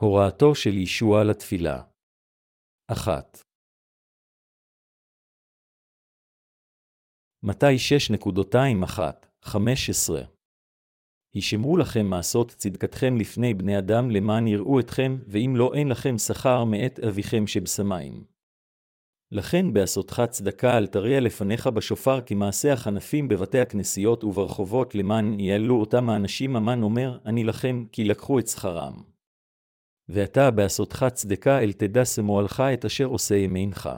הוראתו של ישוע לתפילה. אחת. מתי 6.21-15 הישמרו לכם מעשות צדקתכם לפני בני אדם למען יראו אתכם, ואם לא אין לכם שכר מאת אביכם שבשמיים. לכן בעשותך צדקה אל תריע לפניך בשופר כמעשה החנפים בבתי הכנסיות וברחובות למען יעלו אותם האנשים המן אומר, אני לכם, כי לקחו את שכרם. ואתה בעשותך צדקה אל תדע שמואלך את אשר עושה ימינך.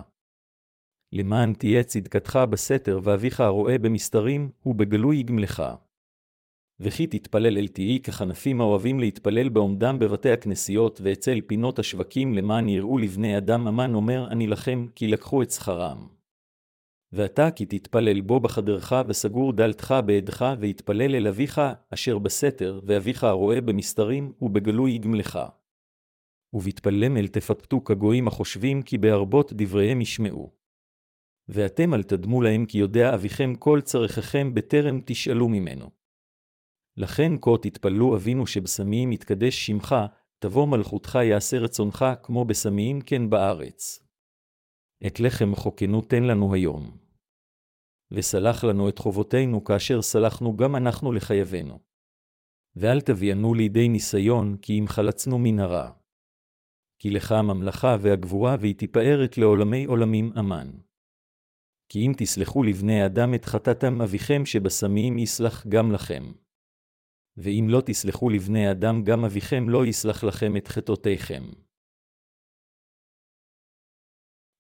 למען תהיה צדקתך בסתר, ואביך הרואה במסתרים, ובגלוי יגמלך. וכי תתפלל אל תהי כחנפים האוהבים להתפלל בעומדם בבתי הכנסיות ואצל פינות השווקים למען יראו לבני אדם אמן אומר אני לכם, כי לקחו את שכרם. ואתה כי תתפלל בו בחדרך וסגור דלתך בידך, ויתפלל אל אביך אשר בסתר, ואביך הרואה במסתרים, ובגלוי יגמלך. ובתפלם אל תפתו כגויים החושבים כי בהרבות דבריהם ישמעו. ואתם אל תדמו להם כי יודע אביכם כל צרכיכם בטרם תשאלו ממנו. לכן כה תתפללו אבינו שבשמיים יתקדש שמך, תבוא מלכותך יעשה רצונך כמו בשמיים כן בארץ. את לחם חוקנו תן לנו היום. וסלח לנו את חובותינו כאשר סלחנו גם אנחנו לחייבנו. ואל תביאנו לידי ניסיון, כי אם חלצנו מן הרע. כי לך הממלכה והגבורה והיא תפארת לעולמי עולמים אמן. כי אם תסלחו לבני אדם את חטאתם אביכם שבשמיים יסלח גם לכם. ואם לא תסלחו לבני אדם גם אביכם לא יסלח לכם את חטאותיכם.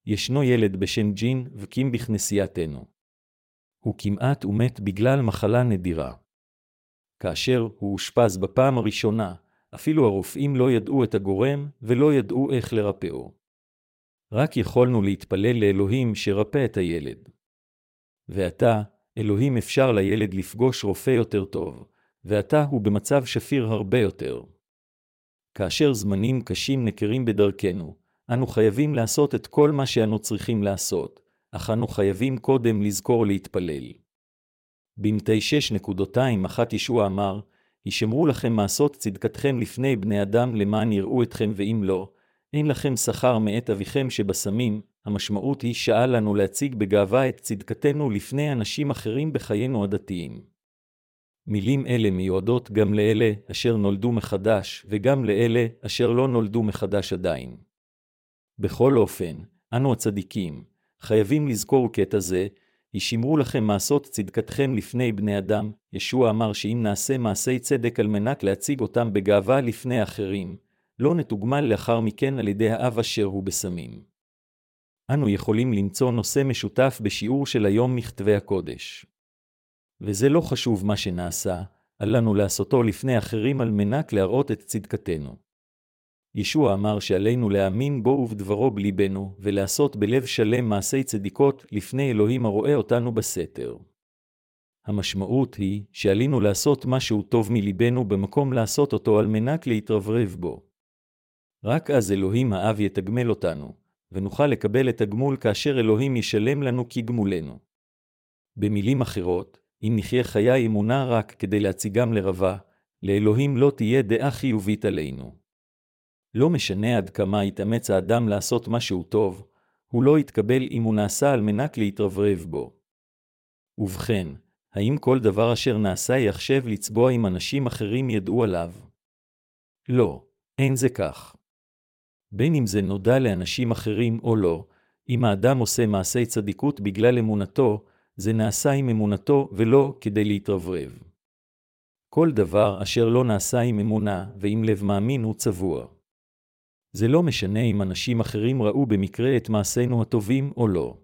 ישנו ילד בשם ג'ין וקים בכנסייתנו. הוא כמעט ומת בגלל מחלה נדירה. כאשר הוא אושפז בפעם הראשונה, אפילו הרופאים לא ידעו את הגורם ולא ידעו איך לרפאו. רק יכולנו להתפלל לאלוהים שרפא את הילד. ועתה, אלוהים אפשר לילד לפגוש רופא יותר טוב, ועתה הוא במצב שפיר הרבה יותר. כאשר זמנים קשים נקרים בדרכנו, אנו חייבים לעשות את כל מה שאנו צריכים לעשות, אך אנו חייבים קודם לזכור להתפלל. במתי 6.21 ישוע אמר, הישמרו לכם מעשות צדקתכם לפני בני אדם למען יראו אתכם ואם לא, אין לכם שכר מאת אביכם שבשמים, המשמעות היא שעה לנו להציג בגאווה את צדקתנו לפני אנשים אחרים בחיינו הדתיים. מילים אלה מיועדות גם לאלה אשר נולדו מחדש, וגם לאלה אשר לא נולדו מחדש עדיין. בכל אופן, אנו הצדיקים, חייבים לזכור קטע זה, הישמרו לכם מעשות צדקתכם לפני בני אדם, ישוע אמר שאם נעשה מעשי צדק על מנת להציג אותם בגאווה לפני אחרים, לא נתוגמל לאחר מכן על ידי האב אשר הוא בסמים. אנו יכולים למצוא נושא משותף בשיעור של היום מכתבי הקודש. וזה לא חשוב מה שנעשה, אל לנו לעשותו לפני אחרים על מנת להראות את צדקתנו. ישוע אמר שעלינו להאמין בו ובדברו בליבנו, ולעשות בלב שלם מעשי צדיקות לפני אלוהים הרואה אותנו בסתר. המשמעות היא שעלינו לעשות משהו טוב מליבנו במקום לעשות אותו על מנת להתרברב בו. רק אז אלוהים האב יתגמל אותנו, ונוכל לקבל את הגמול כאשר אלוהים ישלם לנו כגמולנו. במילים אחרות, אם נחיה חיי אמונה רק כדי להציגם לרבה, לאלוהים לא תהיה דעה חיובית עלינו. לא משנה עד כמה יתאמץ האדם לעשות משהו טוב, הוא לא יתקבל אם הוא נעשה על מנת להתרברב בו. ובכן, האם כל דבר אשר נעשה יחשב לצבוע אם אנשים אחרים ידעו עליו? לא, אין זה כך. בין אם זה נודע לאנשים אחרים או לא, אם האדם עושה מעשי צדיקות בגלל אמונתו, זה נעשה עם אמונתו ולא כדי להתרברב. כל דבר אשר לא נעשה עם אמונה ועם לב מאמין הוא צבוע. זה לא משנה אם אנשים אחרים ראו במקרה את מעשינו הטובים או לא.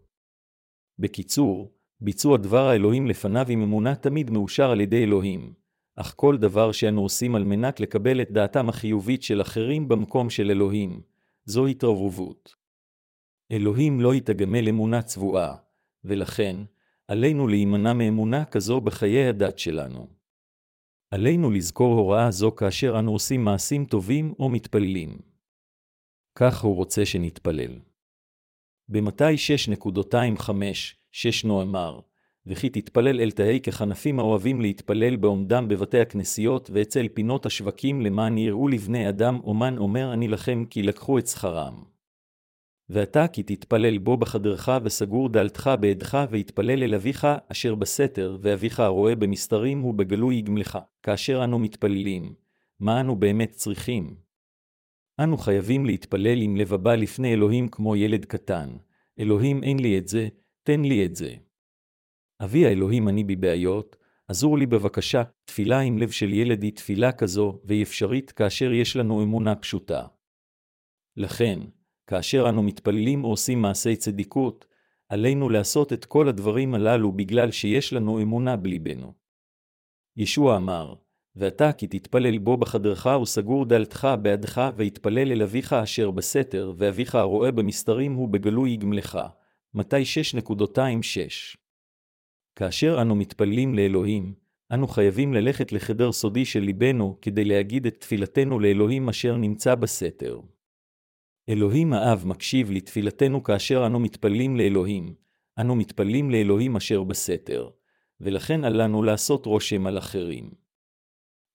בקיצור, ביצוע דבר האלוהים לפניו עם אמונה תמיד מאושר על ידי אלוהים, אך כל דבר שאנו עושים על מנת לקבל את דעתם החיובית של אחרים במקום של אלוהים, זו התרברבות. אלוהים לא יתגמל אמונה צבועה, ולכן, עלינו להימנע מאמונה כזו בחיי הדת שלנו. עלינו לזכור הוראה זו כאשר אנו עושים מעשים טובים או מתפללים. כך הוא רוצה שנתפלל. במתי 6.25, 6 נאמר, וכי תתפלל אל תהי כחנפים האוהבים להתפלל בעומדם בבתי הכנסיות ואצל פינות השווקים למען יראו לבני אדם, אומן אומר אני לכם כי לקחו את שכרם. ואתה כי תתפלל בו בחדרך וסגור דלתך בידך ויתפלל אל אביך אשר בסתר, ואביך הרואה במסתרים הוא בגלוי יגמלך. כאשר אנו מתפללים, מה אנו באמת צריכים? אנו חייבים להתפלל עם לב הבא לפני אלוהים כמו ילד קטן. אלוהים אין לי את זה, תן לי את זה. אבי האלוהים אני בבעיות, עזור לי בבקשה, תפילה עם לב של ילד היא תפילה כזו, והיא אפשרית כאשר יש לנו אמונה פשוטה. לכן, כאשר אנו מתפללים או עושים מעשי צדיקות, עלינו לעשות את כל הדברים הללו בגלל שיש לנו אמונה בליבנו. ישוע אמר, ואתה כי תתפלל בו בחדרך וסגור דלתך בעדך, ויתפלל אל אביך אשר בסתר, ואביך הרואה במסתרים הוא בגלוי יגמלך. מתי 6.26 כאשר אנו מתפללים לאלוהים, אנו חייבים ללכת לחדר סודי של ליבנו כדי להגיד את תפילתנו לאלוהים אשר נמצא בסתר. אלוהים האב מקשיב לתפילתנו כאשר אנו מתפללים לאלוהים, אנו מתפללים לאלוהים אשר בסתר, ולכן עלינו לעשות רושם על אחרים.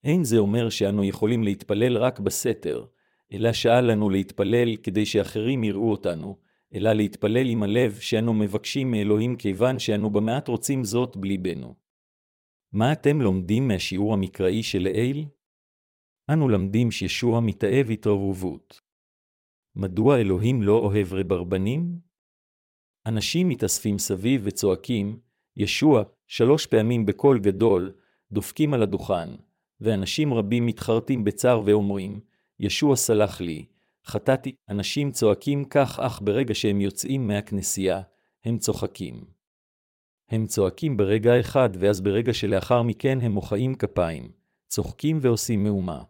אין זה אומר שאנו יכולים להתפלל רק בסתר, אלא שאל לנו להתפלל כדי שאחרים יראו אותנו, אלא להתפלל עם הלב שאנו מבקשים מאלוהים כיוון שאנו במעט רוצים זאת בליבנו. מה אתם לומדים מהשיעור המקראי של לעיל? אנו למדים שישוע מתאהב התרובבות. מדוע אלוהים לא אוהב רברבנים? אנשים מתאספים סביב וצועקים, ישוע, שלוש פעמים בקול גדול, דופקים על הדוכן, ואנשים רבים מתחרטים בצער ואומרים, ישוע סלח לי, חטאתי. אנשים צועקים כך, אך ברגע שהם יוצאים מהכנסייה, הם צוחקים. הם צועקים ברגע אחד, ואז ברגע שלאחר מכן הם מוחאים כפיים, צוחקים ועושים מהומה.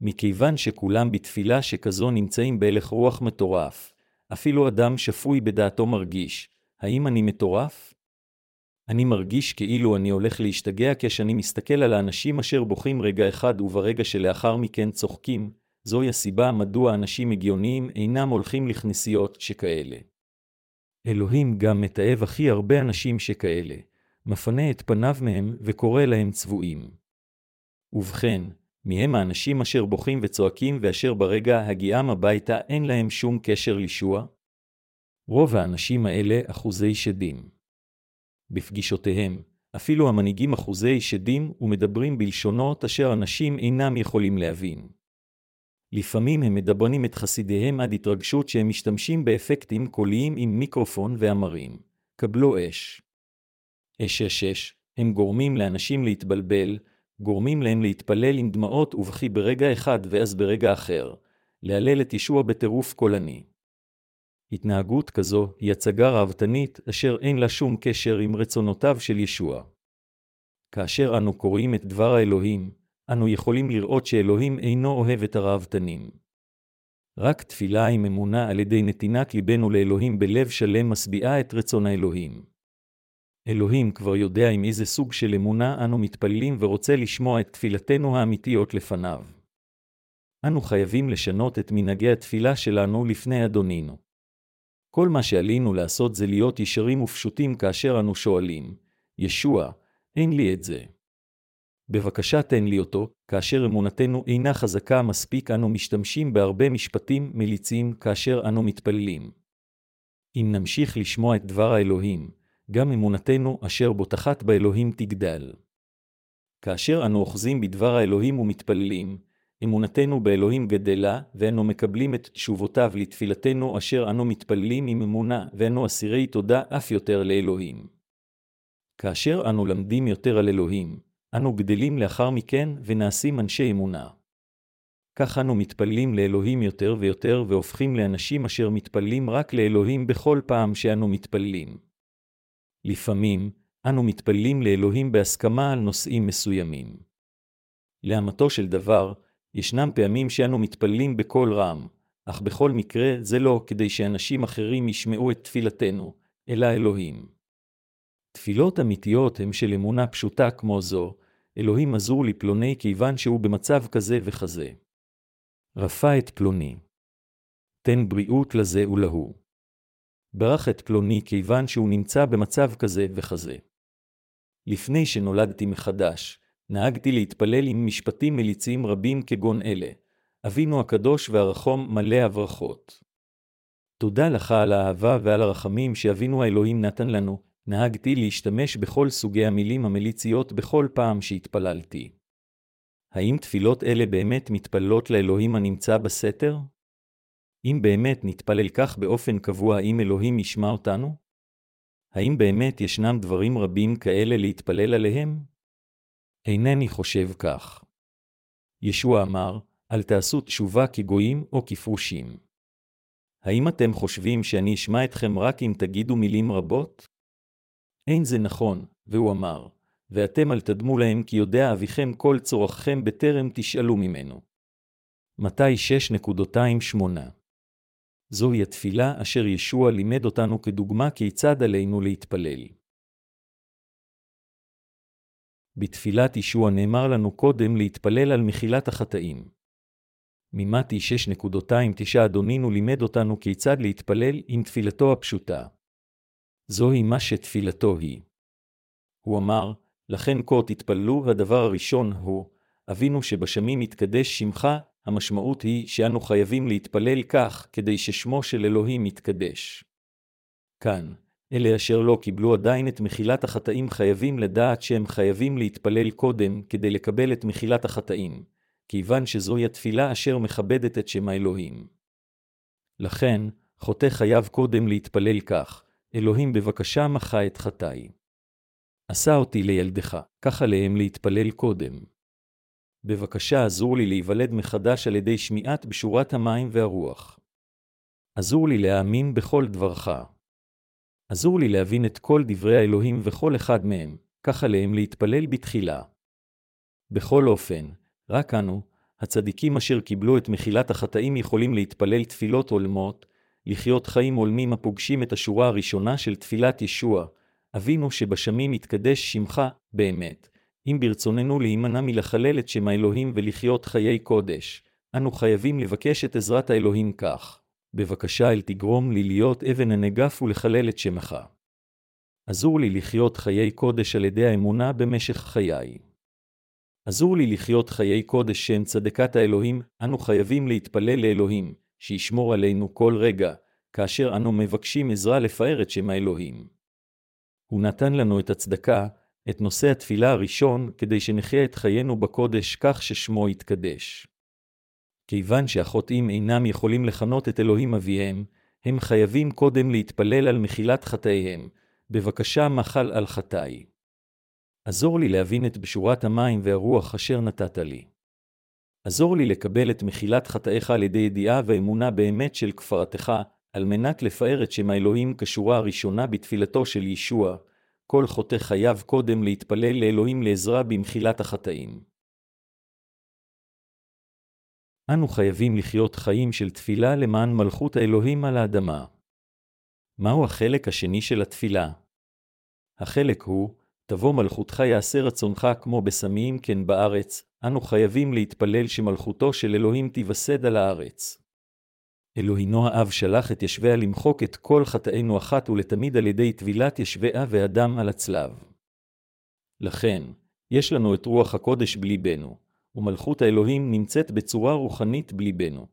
מכיוון שכולם בתפילה שכזו נמצאים בהלך רוח מטורף, אפילו אדם שפוי בדעתו מרגיש, האם אני מטורף? אני מרגיש כאילו אני הולך להשתגע כשאני מסתכל על האנשים אשר בוכים רגע אחד וברגע שלאחר מכן צוחקים, זוהי הסיבה מדוע אנשים הגיוניים אינם הולכים לכנסיות שכאלה. אלוהים גם מתעב הכי הרבה אנשים שכאלה, מפנה את פניו מהם וקורא להם צבועים. ובכן, מהם האנשים אשר בוכים וצועקים ואשר ברגע הגיעם הביתה אין להם שום קשר לישוע? רוב האנשים האלה אחוזי שדים. בפגישותיהם, אפילו המנהיגים אחוזי שדים ומדברים בלשונות אשר אנשים אינם יכולים להבין. לפעמים הם מדברים את חסידיהם עד התרגשות שהם משתמשים באפקטים קוליים עם מיקרופון ואמרים. קבלו אש. אש אש אש, הם גורמים לאנשים להתבלבל, גורמים להם להתפלל עם דמעות ובכי ברגע אחד ואז ברגע אחר, להלל את ישוע בטירוף קולני. התנהגות כזו היא הצגה ראוותנית אשר אין לה שום קשר עם רצונותיו של ישוע. כאשר אנו קוראים את דבר האלוהים, אנו יכולים לראות שאלוהים אינו אוהב את הראוותנים. רק תפילה עם אמונה על ידי נתינת ליבנו לאלוהים בלב שלם משביעה את רצון האלוהים. אלוהים כבר יודע עם איזה סוג של אמונה אנו מתפללים ורוצה לשמוע את תפילתנו האמיתיות לפניו. אנו חייבים לשנות את מנהגי התפילה שלנו לפני אדונינו. כל מה שעלינו לעשות זה להיות ישרים ופשוטים כאשר אנו שואלים, ישוע, אין לי את זה. בבקשה תן לי אותו, כאשר אמונתנו אינה חזקה מספיק אנו משתמשים בהרבה משפטים מליצים כאשר אנו מתפללים. אם נמשיך לשמוע את דבר האלוהים, גם אמונתנו אשר בוטחת באלוהים תגדל. כאשר אנו אוחזים בדבר האלוהים ומתפללים, אמונתנו באלוהים גדלה, ואנו מקבלים את תשובותיו לתפילתנו אשר אנו מתפללים עם אמונה, ואנו אסירי תודה אף יותר לאלוהים. כאשר אנו למדים יותר על אלוהים, אנו גדלים לאחר מכן ונעשים אנשי אמונה. כך אנו מתפללים לאלוהים יותר ויותר והופכים לאנשים אשר מתפללים רק לאלוהים בכל פעם שאנו מתפללים. לפעמים, אנו מתפללים לאלוהים בהסכמה על נושאים מסוימים. לאמתו של דבר, ישנם פעמים שאנו מתפללים בקול רם, אך בכל מקרה זה לא כדי שאנשים אחרים ישמעו את תפילתנו, אלא אלוהים. תפילות אמיתיות הם של אמונה פשוטה כמו זו, אלוהים עזור לי פלוני כיוון שהוא במצב כזה וכזה. רפא את פלוני. תן בריאות לזה ולהוא. ברך את פלוני כיוון שהוא נמצא במצב כזה וכזה. לפני שנולדתי מחדש, נהגתי להתפלל עם משפטים מליציים רבים כגון אלה, אבינו הקדוש והרחום מלא הברכות. תודה לך על האהבה ועל הרחמים שאבינו האלוהים נתן לנו, נהגתי להשתמש בכל סוגי המילים המליציות בכל פעם שהתפללתי. האם תפילות אלה באמת מתפללות לאלוהים הנמצא בסתר? אם באמת נתפלל כך באופן קבוע, האם אלוהים ישמע אותנו? האם באמת ישנם דברים רבים כאלה להתפלל עליהם? אינני חושב כך. ישוע אמר, אל תעשו תשובה כגויים או כפרושים. האם אתם חושבים שאני אשמע אתכם רק אם תגידו מילים רבות? אין זה נכון, והוא אמר, ואתם אל תדמו להם כי יודע אביכם כל צורככם בטרם תשאלו ממנו. מתי 6.28 זוהי התפילה אשר ישוע לימד אותנו כדוגמה כיצד עלינו להתפלל. בתפילת ישוע נאמר לנו קודם להתפלל על מחילת החטאים. ממתי 6.29 אדונינו לימד אותנו כיצד להתפלל עם תפילתו הפשוטה. זוהי מה שתפילתו היא. הוא אמר, לכן כה תתפללו, והדבר הראשון הוא, אבינו שבשמים יתקדש שמך, המשמעות היא שאנו חייבים להתפלל כך, כדי ששמו של אלוהים יתקדש. כאן, אלה אשר לא קיבלו עדיין את מחילת החטאים חייבים לדעת שהם חייבים להתפלל קודם כדי לקבל את מחילת החטאים, כיוון שזוהי התפילה אשר מכבדת את שם האלוהים. לכן, חוטא חייב קודם להתפלל כך, אלוהים בבקשה מחה את חטאי. עשה אותי לילדך, כך עליהם להתפלל קודם. בבקשה עזור לי להיוולד מחדש על ידי שמיעת בשורת המים והרוח. עזור לי להאמין בכל דברך. עזור לי להבין את כל דברי האלוהים וכל אחד מהם, כך עליהם להתפלל בתחילה. בכל אופן, רק אנו, הצדיקים אשר קיבלו את מחילת החטאים יכולים להתפלל תפילות הולמות, לחיות חיים הולמים הפוגשים את השורה הראשונה של תפילת ישוע, אבינו שבשמים יתקדש שמך, באמת. אם ברצוננו להימנע מלחלל את שם האלוהים ולחיות חיי קודש, אנו חייבים לבקש את עזרת האלוהים כך. בבקשה אל תגרום לי להיות אבן הנגף ולחלל את שמך. עזור לי לחיות חיי קודש על ידי האמונה במשך חיי. עזור לי לחיות חיי קודש שהם צדקת האלוהים, אנו חייבים להתפלל לאלוהים, שישמור עלינו כל רגע, כאשר אנו מבקשים עזרה לפאר את שם האלוהים. הוא נתן לנו את הצדקה, את נושא התפילה הראשון, כדי שנחיה את חיינו בקודש כך ששמו יתקדש. כיוון שהחוטאים אינם יכולים לכנות את אלוהים אביהם, הם חייבים קודם להתפלל על מחילת חטאיהם, בבקשה מחל על חטאי. עזור לי להבין את בשורת המים והרוח אשר נתת לי. עזור לי לקבל את מחילת חטאיך על ידי ידיעה ואמונה באמת של כפרתך, על מנת לפאר את שם האלוהים כשורה הראשונה בתפילתו של ישוע, כל חוטא חייב קודם להתפלל לאלוהים לעזרה במחילת החטאים. אנו חייבים לחיות חיים של תפילה למען מלכות האלוהים על האדמה. מהו החלק השני של התפילה? החלק הוא, תבוא מלכותך יעשה רצונך כמו בסמים כן בארץ, אנו חייבים להתפלל שמלכותו של אלוהים תיווסד על הארץ. אלוהינו האב שלח את ישביה למחוק את כל חטאינו אחת ולתמיד על ידי טבילת ישביה ואדם על הצלב. לכן, יש לנו את רוח הקודש בליבנו, ומלכות האלוהים נמצאת בצורה רוחנית בליבנו.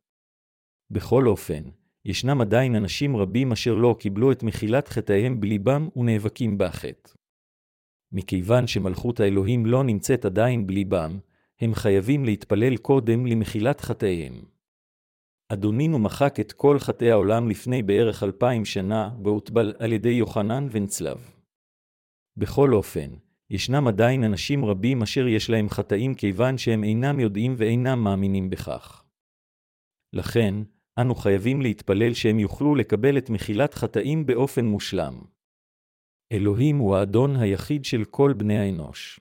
בכל אופן, ישנם עדיין אנשים רבים אשר לא קיבלו את מחילת חטאיהם בליבם ונאבקים בחטא. מכיוון שמלכות האלוהים לא נמצאת עדיין בליבם, הם חייבים להתפלל קודם למחילת חטאיהם. אדונינו מחק את כל חטאי העולם לפני בערך אלפיים שנה, והוטבל על ידי יוחנן ונצלב. בכל אופן, ישנם עדיין אנשים רבים אשר יש להם חטאים כיוון שהם אינם יודעים ואינם מאמינים בכך. לכן, אנו חייבים להתפלל שהם יוכלו לקבל את מחילת חטאים באופן מושלם. אלוהים הוא האדון היחיד של כל בני האנוש.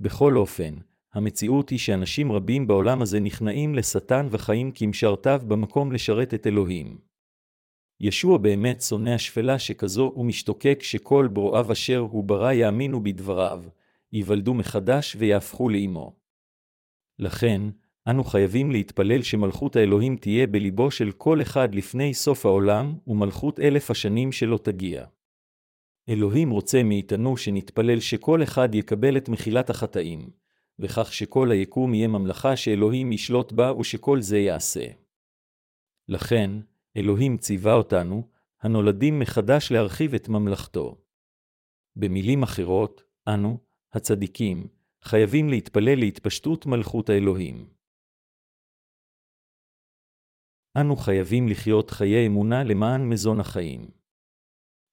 בכל אופן, המציאות היא שאנשים רבים בעולם הזה נכנעים לשטן וחיים כמשרתיו במקום לשרת את אלוהים. ישוע באמת שונא השפלה שכזו ומשתוקק שכל ברואיו אשר הוא ברא יאמינו בדבריו, ייוולדו מחדש ויהפכו לאמו. לכן, אנו חייבים להתפלל שמלכות האלוהים תהיה בליבו של כל אחד לפני סוף העולם, ומלכות אלף השנים שלא תגיע. אלוהים רוצה מאיתנו שנתפלל שכל אחד יקבל את מחילת החטאים, וכך שכל היקום יהיה ממלכה שאלוהים ישלוט בה ושכל זה יעשה. לכן, אלוהים ציווה אותנו, הנולדים מחדש להרחיב את ממלכתו. במילים אחרות, אנו, הצדיקים, חייבים להתפלל להתפשטות מלכות האלוהים. אנו חייבים לחיות חיי אמונה למען מזון החיים.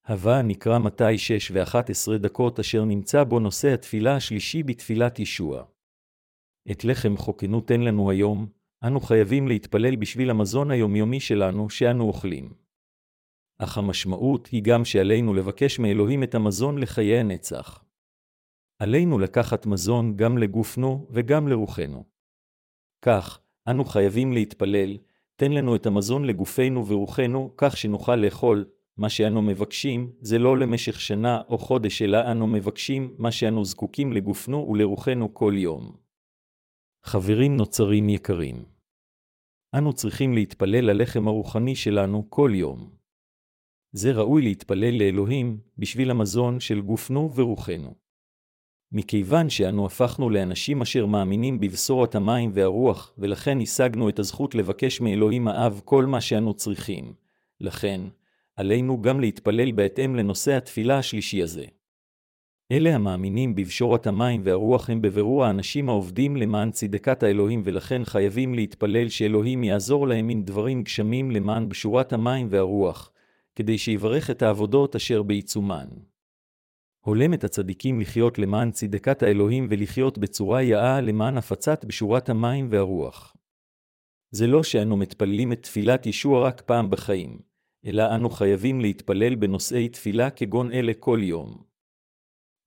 הווה נקרא מתי 6 ו-11 דקות אשר נמצא בו נושא התפילה השלישי בתפילת ישוע. את לחם חוקנו תן לנו היום, אנו חייבים להתפלל בשביל המזון היומיומי שלנו שאנו אוכלים. אך המשמעות היא גם שעלינו לבקש מאלוהים את המזון לחיי הנצח. עלינו לקחת מזון גם לגופנו וגם לרוחנו. כך, אנו חייבים להתפלל, תן לנו את המזון לגופנו ורוחנו, כך שנוכל לאכול, מה שאנו מבקשים, זה לא למשך שנה או חודש, אלא אנו מבקשים מה שאנו זקוקים לגופנו ולרוחנו כל יום. חברים נוצרים יקרים, אנו צריכים להתפלל ללחם הרוחני שלנו כל יום. זה ראוי להתפלל לאלוהים בשביל המזון של גופנו ורוחנו. מכיוון שאנו הפכנו לאנשים אשר מאמינים בבשורת המים והרוח, ולכן השגנו את הזכות לבקש מאלוהים האב כל מה שאנו צריכים. לכן, עלינו גם להתפלל בהתאם לנושא התפילה השלישי הזה. אלה המאמינים בבשורת המים והרוח הם בבירור האנשים העובדים למען צדקת האלוהים ולכן חייבים להתפלל שאלוהים יעזור להם עם דברים גשמים למען בשורת המים והרוח, כדי שיברך את העבודות אשר בעיצומן. הולם את הצדיקים לחיות למען צדקת האלוהים ולחיות בצורה יאה למען הפצת בשורת המים והרוח. זה לא שאנו מתפללים את תפילת ישוע רק פעם בחיים, אלא אנו חייבים להתפלל בנושאי תפילה כגון אלה כל יום.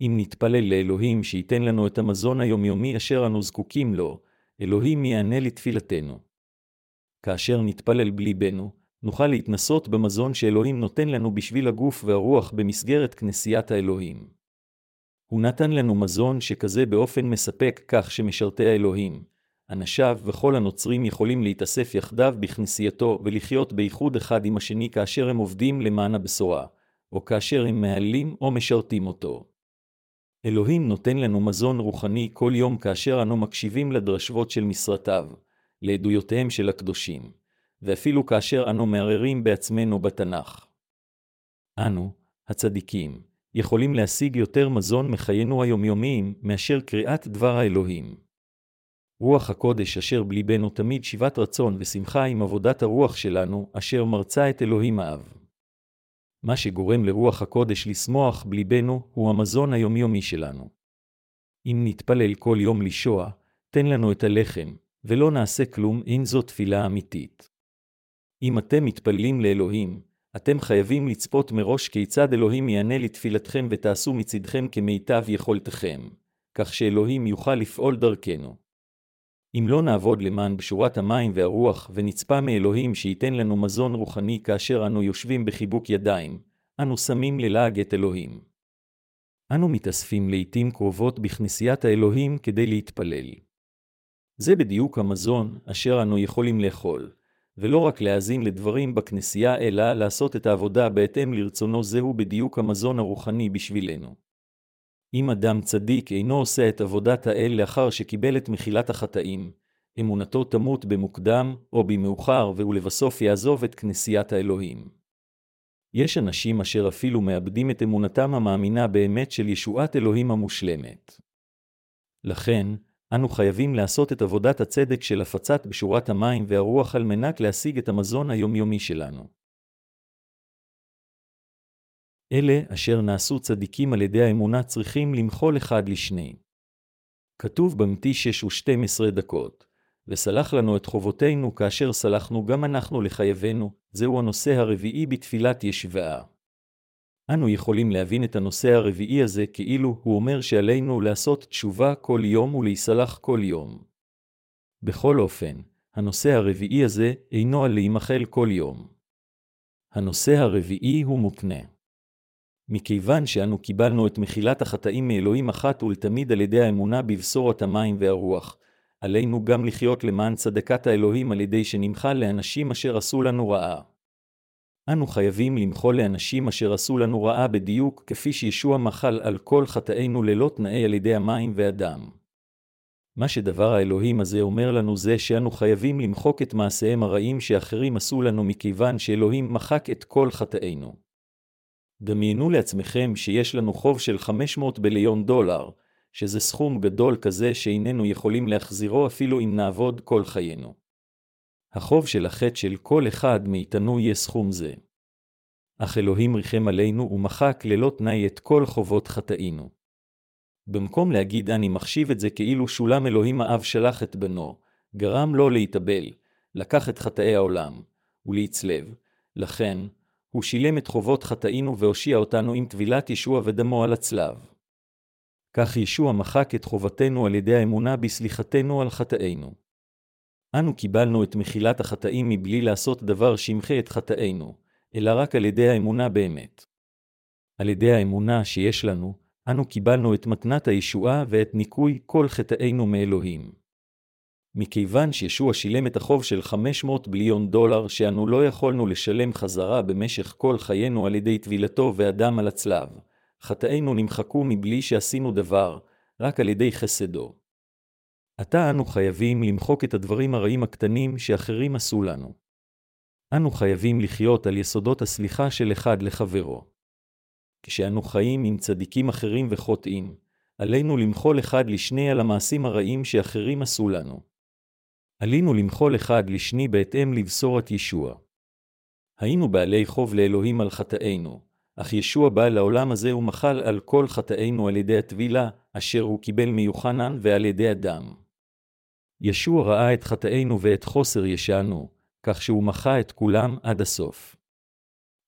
אם נתפלל לאלוהים שייתן לנו את המזון היומיומי אשר אנו זקוקים לו, אלוהים יענה לתפילתנו. כאשר נתפלל בליבנו, נוכל להתנסות במזון שאלוהים נותן לנו בשביל הגוף והרוח במסגרת כנסיית האלוהים. הוא נתן לנו מזון שכזה באופן מספק כך שמשרתי האלוהים, אנשיו וכל הנוצרים יכולים להתאסף יחדיו בכנסייתו ולחיות באיחוד אחד עם השני כאשר הם עובדים למען הבשורה, או כאשר הם מעלים או משרתים אותו. אלוהים נותן לנו מזון רוחני כל יום כאשר אנו מקשיבים לדרשבות של משרתיו, לעדויותיהם של הקדושים, ואפילו כאשר אנו מערערים בעצמנו בתנ"ך. אנו, הצדיקים, יכולים להשיג יותר מזון מחיינו היומיומיים מאשר קריאת דבר האלוהים. רוח הקודש אשר בליבנו תמיד שיבת רצון ושמחה עם עבודת הרוח שלנו, אשר מרצה את אלוהים האב. מה שגורם לרוח הקודש לשמוח בליבנו, הוא המזון היומיומי שלנו. אם נתפלל כל יום לישוע, תן לנו את הלחם, ולא נעשה כלום אם זו תפילה אמיתית. אם אתם מתפללים לאלוהים, אתם חייבים לצפות מראש כיצד אלוהים יענה לתפילתכם ותעשו מצדכם כמיטב יכולתכם, כך שאלוהים יוכל לפעול דרכנו. אם לא נעבוד למען בשורת המים והרוח, ונצפה מאלוהים שייתן לנו מזון רוחני כאשר אנו יושבים בחיבוק ידיים, אנו שמים ללעג את אלוהים. אנו מתאספים לעתים קרובות בכנסיית האלוהים כדי להתפלל. זה בדיוק המזון אשר אנו יכולים לאכול, ולא רק להאזין לדברים בכנסייה, אלא לעשות את העבודה בהתאם לרצונו זהו בדיוק המזון הרוחני בשבילנו. אם אדם צדיק אינו עושה את עבודת האל לאחר שקיבל את מחילת החטאים, אמונתו תמות במוקדם או במאוחר ולבסוף יעזוב את כנסיית האלוהים. יש אנשים אשר אפילו מאבדים את אמונתם המאמינה באמת של ישועת אלוהים המושלמת. לכן, אנו חייבים לעשות את עבודת הצדק של הפצת בשורת המים והרוח על מנת להשיג את המזון היומיומי שלנו. אלה אשר נעשו צדיקים על ידי האמונה צריכים למחול אחד לשני. כתוב במתי שש ושתים עשרה דקות, וסלח לנו את חובותינו כאשר סלחנו גם אנחנו לחייבנו, זהו הנושא הרביעי בתפילת ישבעה. אנו יכולים להבין את הנושא הרביעי הזה כאילו הוא אומר שעלינו לעשות תשובה כל יום ולהיסלח כל יום. בכל אופן, הנושא הרביעי הזה אינו על להימחל כל יום. הנושא הרביעי הוא מותנה. מכיוון שאנו קיבלנו את מחילת החטאים מאלוהים אחת ולתמיד על ידי האמונה בבשורת המים והרוח, עלינו גם לחיות למען צדקת האלוהים על ידי שנמחל לאנשים אשר עשו לנו רעה. אנו חייבים למחול לאנשים אשר עשו לנו רעה בדיוק, כפי שישוע מחל על כל חטאינו ללא תנאי על ידי המים והדם. מה שדבר האלוהים הזה אומר לנו זה שאנו חייבים למחוק את מעשיהם הרעים שאחרים עשו לנו מכיוון שאלוהים מחק את כל חטאינו. דמיינו לעצמכם שיש לנו חוב של 500 ביליון דולר, שזה סכום גדול כזה שאיננו יכולים להחזירו אפילו אם נעבוד כל חיינו. החוב של החטא של כל אחד מאיתנו יהיה סכום זה. אך אלוהים ריחם עלינו ומחק ללא תנאי את כל חובות חטאינו. במקום להגיד אני מחשיב את זה כאילו שולם אלוהים האב שלח את בנו, גרם לו להתאבל, לקח את חטאי העולם, ולהצלב, לכן, הוא שילם את חובות חטאינו והושיע אותנו עם טבילת ישוע ודמו על הצלב. כך ישוע מחק את חובתנו על ידי האמונה בסליחתנו על חטאינו. אנו קיבלנו את מחילת החטאים מבלי לעשות דבר שימחה את חטאינו, אלא רק על ידי האמונה באמת. על ידי האמונה שיש לנו, אנו קיבלנו את מתנת הישועה ואת ניקוי כל חטאינו מאלוהים. מכיוון שישוע שילם את החוב של 500 ביליון דולר שאנו לא יכולנו לשלם חזרה במשך כל חיינו על ידי טבילתו והדם על הצלב, חטאינו נמחקו מבלי שעשינו דבר, רק על ידי חסדו. עתה אנו חייבים למחוק את הדברים הרעים הקטנים שאחרים עשו לנו. אנו חייבים לחיות על יסודות הסליחה של אחד לחברו. כשאנו חיים עם צדיקים אחרים וחוטאים, עלינו למחול אחד לשני על המעשים הרעים שאחרים עשו לנו. עלינו למחול אחד לשני בהתאם לבשורת ישוע. היינו בעלי חוב לאלוהים על חטאינו, אך ישוע בא לעולם הזה ומחל על כל חטאינו על ידי הטבילה, אשר הוא קיבל מיוחנן ועל ידי הדם. ישוע ראה את חטאינו ואת חוסר ישענו, כך שהוא מחה את כולם עד הסוף.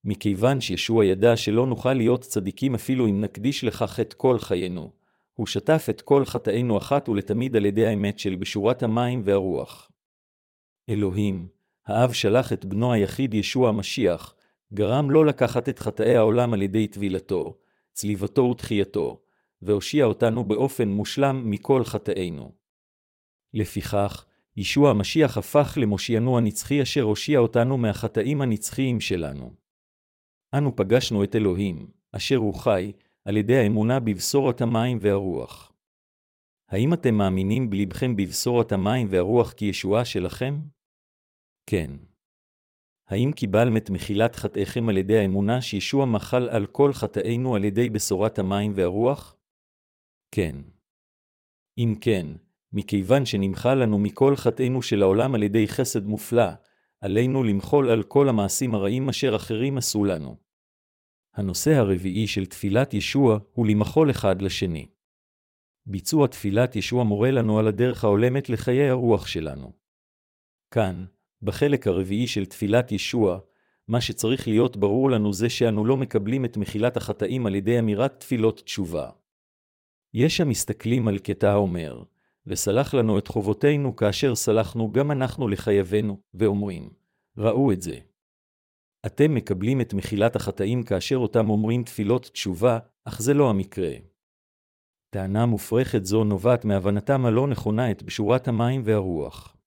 מכיוון שישוע ידע שלא נוכל להיות צדיקים אפילו אם נקדיש לכך את כל חיינו, הוא שטף את כל חטאינו אחת ולתמיד על ידי האמת של בשורת המים והרוח. אלוהים, האב שלח את בנו היחיד ישוע המשיח, גרם לא לקחת את חטאי העולם על ידי טבילתו, צליבתו ותחייתו, והושיע אותנו באופן מושלם מכל חטאינו. לפיכך, ישוע המשיח הפך למושיינו הנצחי אשר הושיע אותנו מהחטאים הנצחיים שלנו. אנו פגשנו את אלוהים, אשר הוא חי, על ידי האמונה בבשורת המים והרוח. האם אתם מאמינים בלבכם בבשורת המים והרוח כישועה שלכם? כן. האם קיבלם את מחילת חטאיכם על ידי האמונה שישוע מחל על כל חטאינו על ידי בשורת המים והרוח? כן. אם כן, מכיוון שנמחל לנו מכל חטאינו של העולם על ידי חסד מופלא, עלינו למחול על כל המעשים הרעים אשר אחרים עשו לנו. הנושא הרביעי של תפילת ישוע הוא למחול אחד לשני. ביצוע תפילת ישוע מורה לנו על הדרך ההולמת לחיי הרוח שלנו. כאן, בחלק הרביעי של תפילת ישוע, מה שצריך להיות ברור לנו זה שאנו לא מקבלים את מחילת החטאים על ידי אמירת תפילות תשובה. יש המסתכלים על קטע האומר, וסלח לנו את חובותינו כאשר סלחנו גם אנחנו לחייבנו, ואומרים, ראו את זה. אתם מקבלים את מחילת החטאים כאשר אותם אומרים תפילות תשובה, אך זה לא המקרה. טענה מופרכת זו נובעת מהבנתם הלא נכונה את בשורת המים והרוח.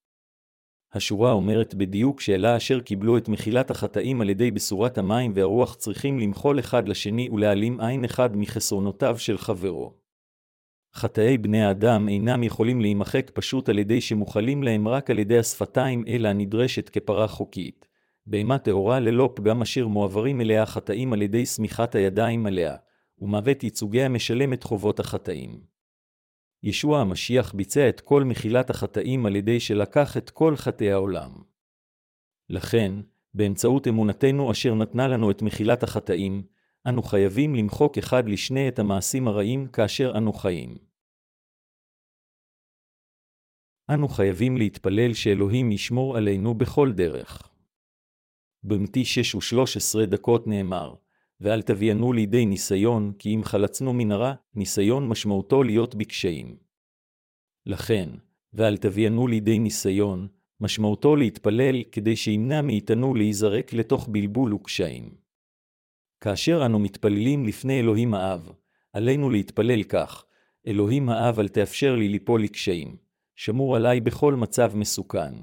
השורה אומרת בדיוק שאלה אשר קיבלו את מחילת החטאים על ידי בשורת המים והרוח צריכים למחול אחד לשני ולהעלים עין אחד מחסרונותיו של חברו. חטאי בני האדם אינם יכולים להימחק פשוט על ידי שמוכלים להם רק על ידי השפתיים, אלא הנדרשת כפרה חוקית. בהמה טהורה ללא פגם אשר מועברים אליה חטאים על ידי שמיכת הידיים עליה, ומוות ייצוגיה משלם את חובות החטאים. ישוע המשיח ביצע את כל מחילת החטאים על ידי שלקח את כל חטאי העולם. לכן, באמצעות אמונתנו אשר נתנה לנו את מחילת החטאים, אנו חייבים למחוק אחד לשני את המעשים הרעים כאשר אנו חיים. אנו חייבים להתפלל שאלוהים ישמור עלינו בכל דרך. במתי שש ושלוש עשרה דקות נאמר, ואל תביאנו לידי ניסיון, כי אם חלצנו מנהרה, ניסיון משמעותו להיות בקשיים. לכן, ואל תביאנו לידי ניסיון, משמעותו להתפלל כדי שימנע מאיתנו להיזרק לתוך בלבול וקשיים. כאשר אנו מתפללים לפני אלוהים האב, עלינו להתפלל כך, אלוהים האב אל תאפשר לי ליפול לקשיים, שמור עליי בכל מצב מסוכן.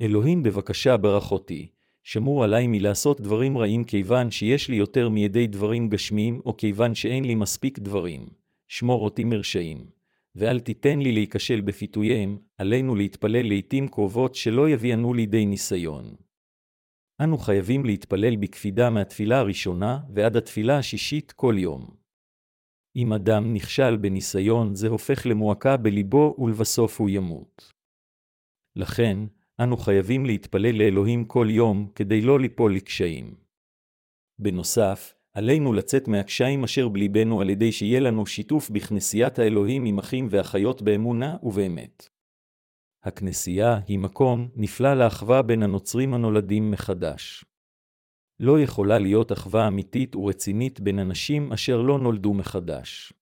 אלוהים בבקשה ברך אותי, שמור עלי מלעשות דברים רעים כיוון שיש לי יותר מידי דברים גשמיים, או כיוון שאין לי מספיק דברים. שמור אותי מרשעים. ואל תיתן לי להיכשל בפיתוייהם, עלינו להתפלל לעתים קרובות שלא יביאנו לידי ניסיון. אנו חייבים להתפלל בקפידה מהתפילה הראשונה ועד התפילה השישית כל יום. אם אדם נכשל בניסיון, זה הופך למועקה בליבו ולבסוף הוא ימות. לכן, אנו חייבים להתפלל לאלוהים כל יום כדי לא ליפול לקשיים. בנוסף, עלינו לצאת מהקשיים אשר בליבנו על ידי שיהיה לנו שיתוף בכנסיית האלוהים עם אחים ואחיות באמונה ובאמת. הכנסייה היא מקום נפלא לאחווה בין הנוצרים הנולדים מחדש. לא יכולה להיות אחווה אמיתית ורצינית בין אנשים אשר לא נולדו מחדש.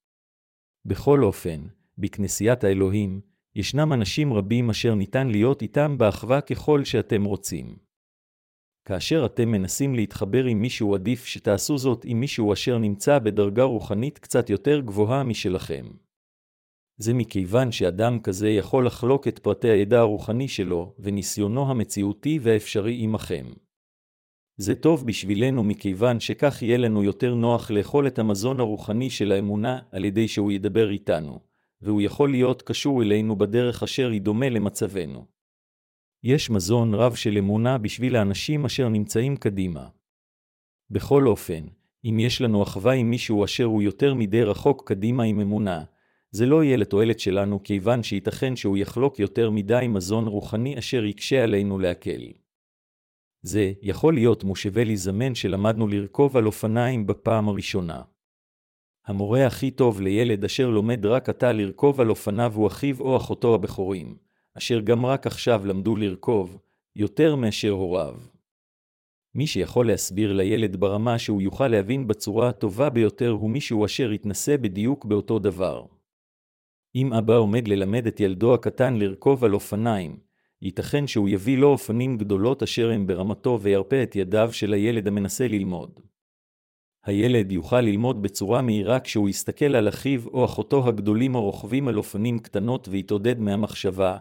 בכל אופן, בכנסיית האלוהים, ישנם אנשים רבים אשר ניתן להיות איתם באחווה ככל שאתם רוצים. כאשר אתם מנסים להתחבר עם מישהו עדיף שתעשו זאת עם מישהו אשר נמצא בדרגה רוחנית קצת יותר גבוהה משלכם. זה מכיוון שאדם כזה יכול לחלוק את פרטי הידע הרוחני שלו וניסיונו המציאותי והאפשרי עמכם. זה טוב בשבילנו מכיוון שכך יהיה לנו יותר נוח לאכול את המזון הרוחני של האמונה על ידי שהוא ידבר איתנו, והוא יכול להיות קשור אלינו בדרך אשר היא דומה למצבנו. יש מזון רב של אמונה בשביל האנשים אשר נמצאים קדימה. בכל אופן, אם יש לנו אחווה עם מישהו אשר הוא יותר מדי רחוק קדימה עם אמונה, זה לא יהיה לתועלת שלנו כיוון שייתכן שהוא יחלוק יותר מדי מזון רוחני אשר יקשה עלינו להקל. זה יכול להיות מושווה לזמן שלמדנו לרכוב על אופניים בפעם הראשונה. המורה הכי טוב לילד אשר לומד רק עתה לרכוב על אופניו הוא אחיו או אחותו הבכורים, אשר גם רק עכשיו למדו לרכוב, יותר מאשר הוריו. מי שיכול להסביר לילד ברמה שהוא יוכל להבין בצורה הטובה ביותר הוא מישהו אשר יתנסה בדיוק באותו דבר. אם אבא עומד ללמד את ילדו הקטן לרכוב על אופניים, ייתכן שהוא יביא לו אופנים גדולות אשר הם ברמתו וירפה את ידיו של הילד המנסה ללמוד. הילד יוכל ללמוד בצורה מהירה כשהוא יסתכל על אחיו או אחותו הגדולים הרוכבים על אופנים קטנות ויתעודד מהמחשבה,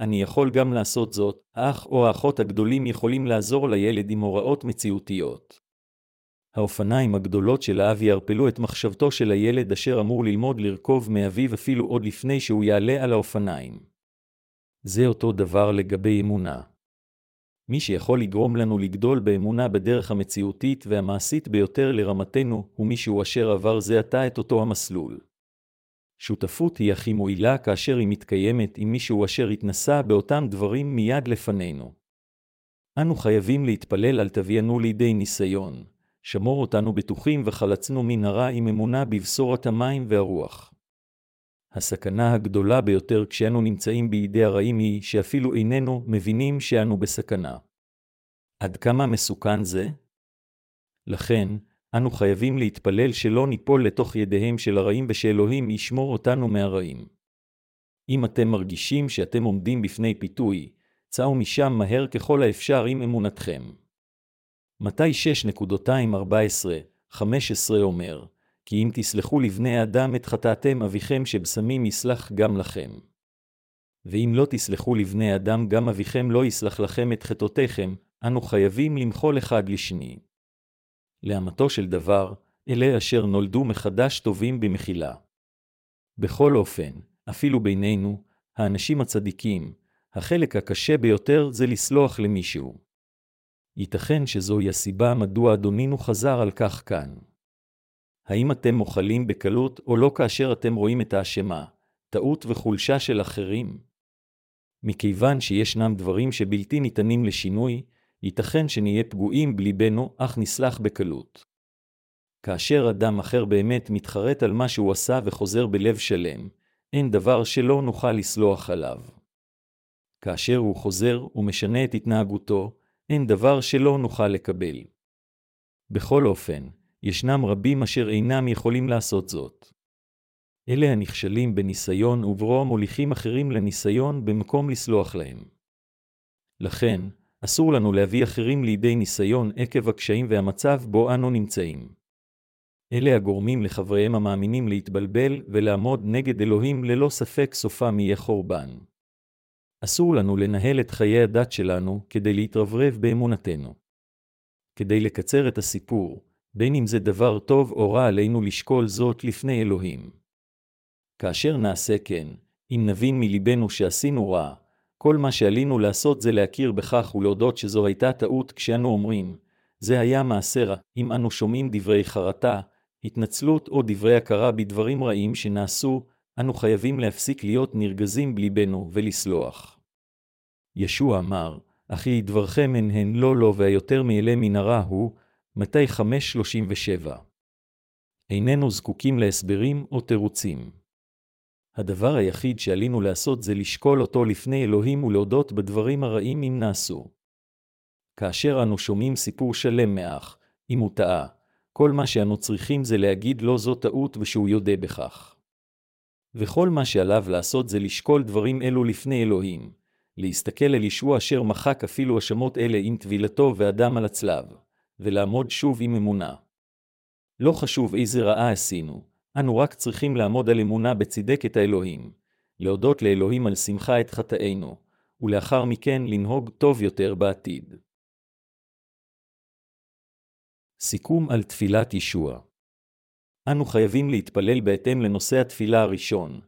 אני יכול גם לעשות זאת, האח או האחות הגדולים יכולים לעזור לילד עם הוראות מציאותיות. האופניים הגדולות של האב יערפלו את מחשבתו של הילד אשר אמור ללמוד לרכוב מאביו אפילו עוד לפני שהוא יעלה על האופניים. זה אותו דבר לגבי אמונה. מי שיכול לגרום לנו לגדול באמונה בדרך המציאותית והמעשית ביותר לרמתנו, הוא מישהו אשר עבר זה עתה את אותו המסלול. שותפות היא הכי מועילה כאשר היא מתקיימת עם מישהו אשר התנסה באותם דברים מיד לפנינו. אנו חייבים להתפלל על תביאנו לידי ניסיון, שמור אותנו בטוחים וחלצנו מן הרע עם אמונה בבשורת המים והרוח. הסכנה הגדולה ביותר כשאנו נמצאים בידי הרעים היא שאפילו איננו מבינים שאנו בסכנה. עד כמה מסוכן זה? לכן, אנו חייבים להתפלל שלא ניפול לתוך ידיהם של הרעים ושאלוהים ישמור אותנו מהרעים. אם אתם מרגישים שאתם עומדים בפני פיתוי, צאו משם מהר ככל האפשר עם אמונתכם. מתי 6.214-15 אומר, כי אם תסלחו לבני האדם את חטאתם אביכם שבשמים יסלח גם לכם. ואם לא תסלחו לבני אדם גם אביכם לא יסלח לכם את חטאותיכם, אנו חייבים למחול אחד לשני. לאמתו של דבר, אלה אשר נולדו מחדש טובים במחילה. בכל אופן, אפילו בינינו, האנשים הצדיקים, החלק הקשה ביותר זה לסלוח למישהו. ייתכן שזוהי הסיבה מדוע אדונינו חזר על כך כאן. האם אתם מוחלים בקלות או לא כאשר אתם רואים את האשמה, טעות וחולשה של אחרים? מכיוון שישנם דברים שבלתי ניתנים לשינוי, ייתכן שנהיה פגועים בליבנו, אך נסלח בקלות. כאשר אדם אחר באמת מתחרט על מה שהוא עשה וחוזר בלב שלם, אין דבר שלא נוכל לסלוח עליו. כאשר הוא חוזר ומשנה את התנהגותו, אין דבר שלא נוכל לקבל. בכל אופן, ישנם רבים אשר אינם יכולים לעשות זאת. אלה הנכשלים בניסיון וברוע מוליכים אחרים לניסיון במקום לסלוח להם. לכן, אסור לנו להביא אחרים לידי ניסיון עקב הקשיים והמצב בו אנו נמצאים. אלה הגורמים לחבריהם המאמינים להתבלבל ולעמוד נגד אלוהים ללא ספק סופם יהיה חורבן. אסור לנו לנהל את חיי הדת שלנו כדי להתרברב באמונתנו. כדי לקצר את הסיפור, בין אם זה דבר טוב או רע עלינו לשקול זאת לפני אלוהים. כאשר נעשה כן, אם נבין מלבנו שעשינו רע, כל מה שעלינו לעשות זה להכיר בכך ולהודות שזו הייתה טעות כשאנו אומרים, זה היה מעשה רע, אם אנו שומעים דברי חרטה, התנצלות או דברי הכרה בדברים רעים שנעשו, אנו חייבים להפסיק להיות נרגזים בליבנו ולסלוח. ישוע אמר, אחי דברכם הן הן לא לא והיותר מאלה מנהרה הוא, מתי 5.37. איננו זקוקים להסברים או תירוצים. הדבר היחיד שעלינו לעשות זה לשקול אותו לפני אלוהים ולהודות בדברים הרעים אם נעשו. כאשר אנו שומעים סיפור שלם מאח, אם הוא טעה, כל מה שאנו צריכים זה להגיד לו זו טעות ושהוא יודה בכך. וכל מה שעליו לעשות זה לשקול דברים אלו לפני אלוהים, להסתכל אל ישוע אשר מחק אפילו האשמות אלה עם טבילתו ואדם על הצלב, ולעמוד שוב עם אמונה. לא חשוב איזה רעה עשינו, אנו רק צריכים לעמוד על אמונה בצדקת האלוהים, להודות לאלוהים על שמחה את חטאינו, ולאחר מכן לנהוג טוב יותר בעתיד. סיכום על תפילת ישוע אנו חייבים להתפלל בהתאם לנושא התפילה הראשון,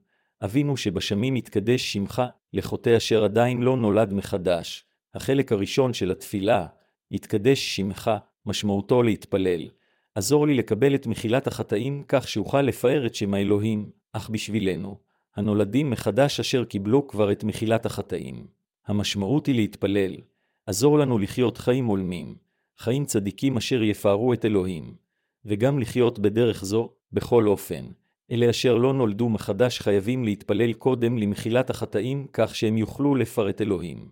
אבינו שבשמים יתקדש שמך, לחוטא אשר עדיין לא נולד מחדש. החלק הראשון של התפילה, יתקדש שמך, משמעותו להתפלל. עזור לי לקבל את מחילת החטאים כך שאוכל לפאר את שם האלוהים, אך בשבילנו, הנולדים מחדש אשר קיבלו כבר את מחילת החטאים. המשמעות היא להתפלל. עזור לנו לחיות חיים הולמים, חיים צדיקים אשר יפארו את אלוהים, וגם לחיות בדרך זו, בכל אופן. אלה אשר לא נולדו מחדש חייבים להתפלל קודם למחילת החטאים, כך שהם יוכלו לפרט אלוהים.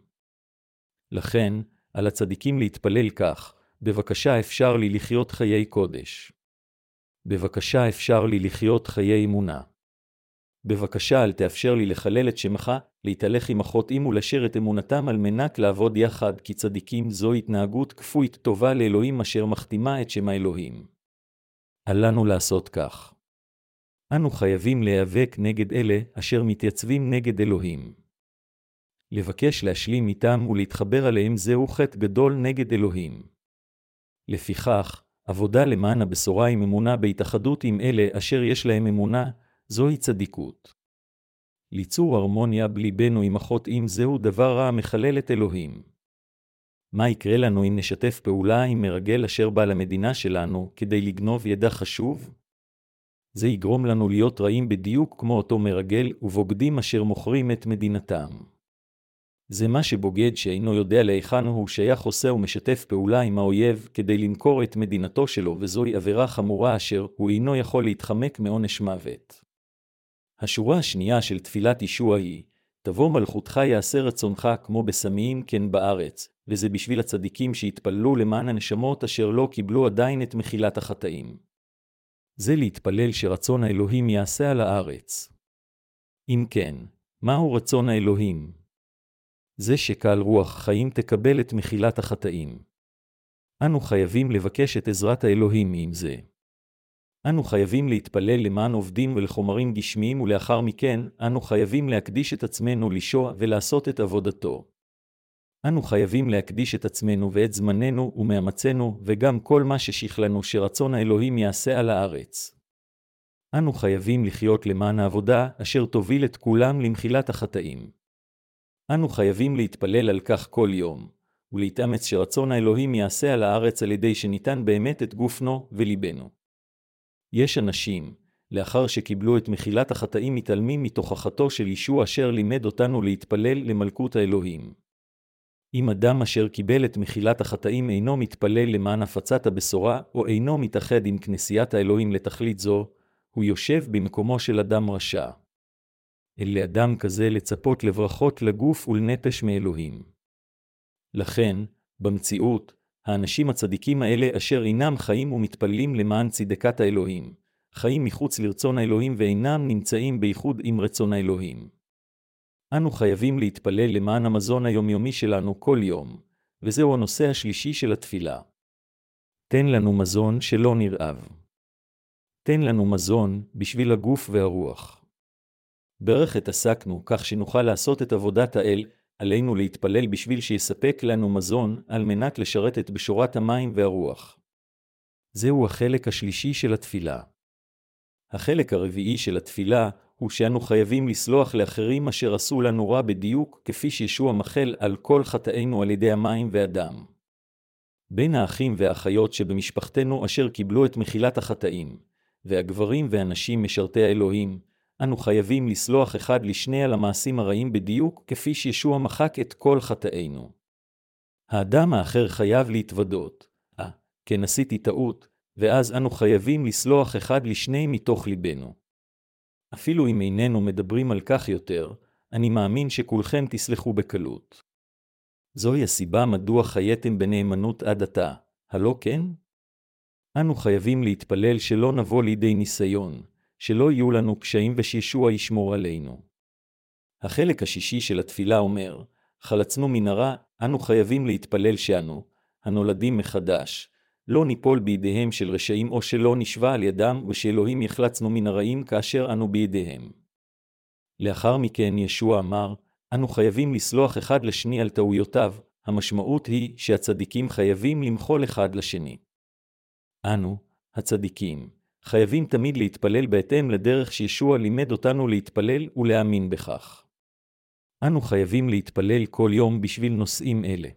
לכן, על הצדיקים להתפלל כך, בבקשה אפשר לי לחיות חיי קודש. בבקשה אפשר לי לחיות חיי אמונה. בבקשה אל תאפשר לי לחלל את שמך, להתהלך עם ולשר את אמונתם על מנת לעבוד יחד, כי צדיקים זו התנהגות כפוית טובה לאלוהים אשר מחתימה את שם האלוהים. אל לנו לעשות כך. אנו חייבים להיאבק נגד אלה אשר מתייצבים נגד אלוהים. לבקש להשלים איתם ולהתחבר עליהם זהו חטא גדול נגד אלוהים. לפיכך, עבודה למען הבשורה עם אמונה בהתאחדות עם אלה אשר יש להם אמונה, זוהי צדיקות. ליצור הרמוניה בליבנו עם החוטאים זהו דבר רע המחלל את אלוהים. מה יקרה לנו אם נשתף פעולה עם מרגל אשר בא למדינה שלנו כדי לגנוב ידע חשוב? זה יגרום לנו להיות רעים בדיוק כמו אותו מרגל ובוגדים אשר מוכרים את מדינתם. זה מה שבוגד שאינו יודע להיכן הוא שייך עושה ומשתף פעולה עם האויב כדי למכור את מדינתו שלו, וזוהי עבירה חמורה אשר הוא אינו יכול להתחמק מעונש מוות. השורה השנייה של תפילת ישוע היא, תבוא מלכותך יעשה רצונך כמו בסמיים כן בארץ, וזה בשביל הצדיקים שהתפללו למען הנשמות אשר לא קיבלו עדיין את מחילת החטאים. זה להתפלל שרצון האלוהים יעשה על הארץ. אם כן, מהו רצון האלוהים? זה שקל רוח חיים תקבל את מחילת החטאים. אנו חייבים לבקש את עזרת האלוהים עם זה. אנו חייבים להתפלל למען עובדים ולחומרים גשמיים, ולאחר מכן, אנו חייבים להקדיש את עצמנו לשוע ולעשות את עבודתו. אנו חייבים להקדיש את עצמנו ואת זמננו ומאמצנו, וגם כל מה ששכלנו שרצון האלוהים יעשה על הארץ. אנו חייבים לחיות למען העבודה, אשר תוביל את כולם למחילת החטאים. אנו חייבים להתפלל על כך כל יום, ולהתאמץ שרצון האלוהים יעשה על הארץ על ידי שניתן באמת את גופנו וליבנו. יש אנשים, לאחר שקיבלו את מחילת החטאים מתעלמים מתוכחתו של ישוע אשר לימד אותנו להתפלל למלכות האלוהים. אם אדם אשר קיבל את מחילת החטאים אינו מתפלל למען הפצת הבשורה, או אינו מתאחד עם כנסיית האלוהים לתכלית זו, הוא יושב במקומו של אדם רשע. אל לאדם כזה לצפות לברכות לגוף ולנפש מאלוהים. לכן, במציאות, האנשים הצדיקים האלה אשר אינם חיים ומתפללים למען צדקת האלוהים, חיים מחוץ לרצון האלוהים ואינם נמצאים בייחוד עם רצון האלוהים. אנו חייבים להתפלל למען המזון היומיומי שלנו כל יום, וזהו הנושא השלישי של התפילה. תן לנו מזון שלא נרעב. תן לנו מזון בשביל הגוף והרוח. ברכת עסקנו כך שנוכל לעשות את עבודת האל, עלינו להתפלל בשביל שיספק לנו מזון, על מנת לשרת את בשורת המים והרוח. זהו החלק השלישי של התפילה. החלק הרביעי של התפילה הוא שאנו חייבים לסלוח לאחרים אשר עשו לנו רע בדיוק, כפי שישוע מחל על כל חטאינו על ידי המים והדם. בין האחים והאחיות שבמשפחתנו אשר קיבלו את מחילת החטאים, והגברים והנשים משרתי האלוהים, אנו חייבים לסלוח אחד לשני על המעשים הרעים בדיוק, כפי שישוע מחק את כל חטאינו. האדם האחר חייב להתוודות, אה, כן עשיתי טעות, ואז אנו חייבים לסלוח אחד לשני מתוך ליבנו. אפילו אם איננו מדברים על כך יותר, אני מאמין שכולכם תסלחו בקלות. זוהי הסיבה מדוע חייתם בנאמנות עד עתה, הלא כן? אנו חייבים להתפלל שלא נבוא לידי ניסיון, שלא יהיו לנו קשיים ושישוע ישמור עלינו. החלק השישי של התפילה אומר, חלצנו מן הרע, אנו חייבים להתפלל שאנו, הנולדים מחדש, לא ניפול בידיהם של רשעים או שלא נשבע על ידם, ושאלוהים יחלצנו מן הרעים כאשר אנו בידיהם. לאחר מכן ישוע אמר, אנו חייבים לסלוח אחד לשני על טעויותיו, המשמעות היא שהצדיקים חייבים למחול אחד לשני. אנו, הצדיקים, חייבים תמיד להתפלל בהתאם לדרך שישוע לימד אותנו להתפלל ולהאמין בכך. אנו חייבים להתפלל כל יום בשביל נושאים אלה.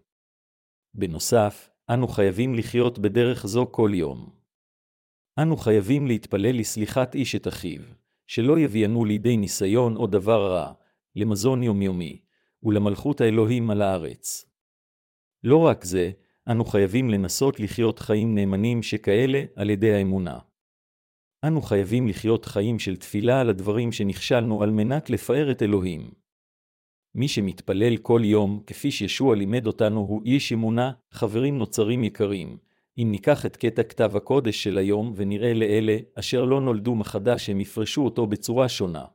בנוסף, אנו חייבים לחיות בדרך זו כל יום. אנו חייבים להתפלל לסליחת איש את אחיו, שלא יביאנו לידי ניסיון או דבר רע, למזון יומיומי, ולמלכות האלוהים על הארץ. לא רק זה, אנו חייבים לנסות לחיות חיים נאמנים שכאלה על ידי האמונה. אנו חייבים לחיות חיים של תפילה על הדברים שנכשלנו על מנת לפאר את אלוהים. מי שמתפלל כל יום, כפי שישוע לימד אותנו, הוא איש אמונה, חברים נוצרים יקרים. אם ניקח את קטע כתב הקודש של היום ונראה לאלה אשר לא נולדו מחדש, הם יפרשו אותו בצורה שונה.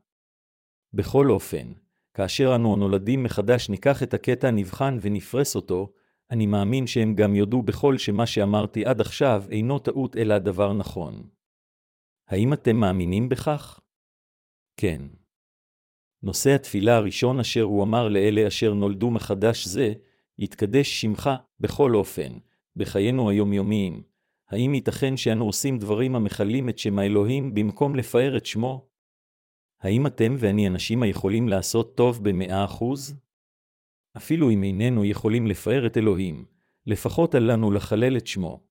בכל אופן, כאשר אנו נולדים מחדש ניקח את הקטע, נבחן ונפרס אותו, אני מאמין שהם גם יודו בכל שמה שאמרתי עד עכשיו אינו טעות אלא דבר נכון. האם אתם מאמינים בכך? כן. נושא התפילה הראשון אשר הוא אמר לאלה אשר נולדו מחדש זה, יתקדש שמך בכל אופן, בחיינו היומיומיים. האם ייתכן שאנו עושים דברים המכלים את שם האלוהים במקום לפאר את שמו? האם אתם ואני אנשים היכולים לעשות טוב במאה אחוז? אפילו אם איננו יכולים לפאר את אלוהים, לפחות אל לנו לחלל את שמו.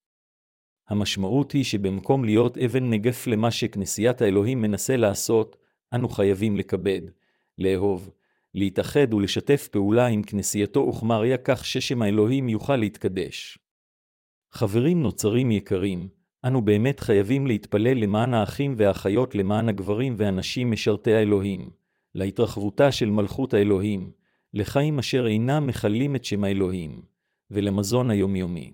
המשמעות היא שבמקום להיות אבן נגף למה שכנסיית האלוהים מנסה לעשות, אנו חייבים לכבד, לאהוב, להתאחד ולשתף פעולה עם כנסייתו וכמריה כך ששם האלוהים יוכל להתקדש. חברים נוצרים יקרים, אנו באמת חייבים להתפלל למען האחים והאחיות למען הגברים והנשים משרתי האלוהים, להתרחבותה של מלכות האלוהים, לחיים אשר אינם מכלים את שם האלוהים, ולמזון היומיומי.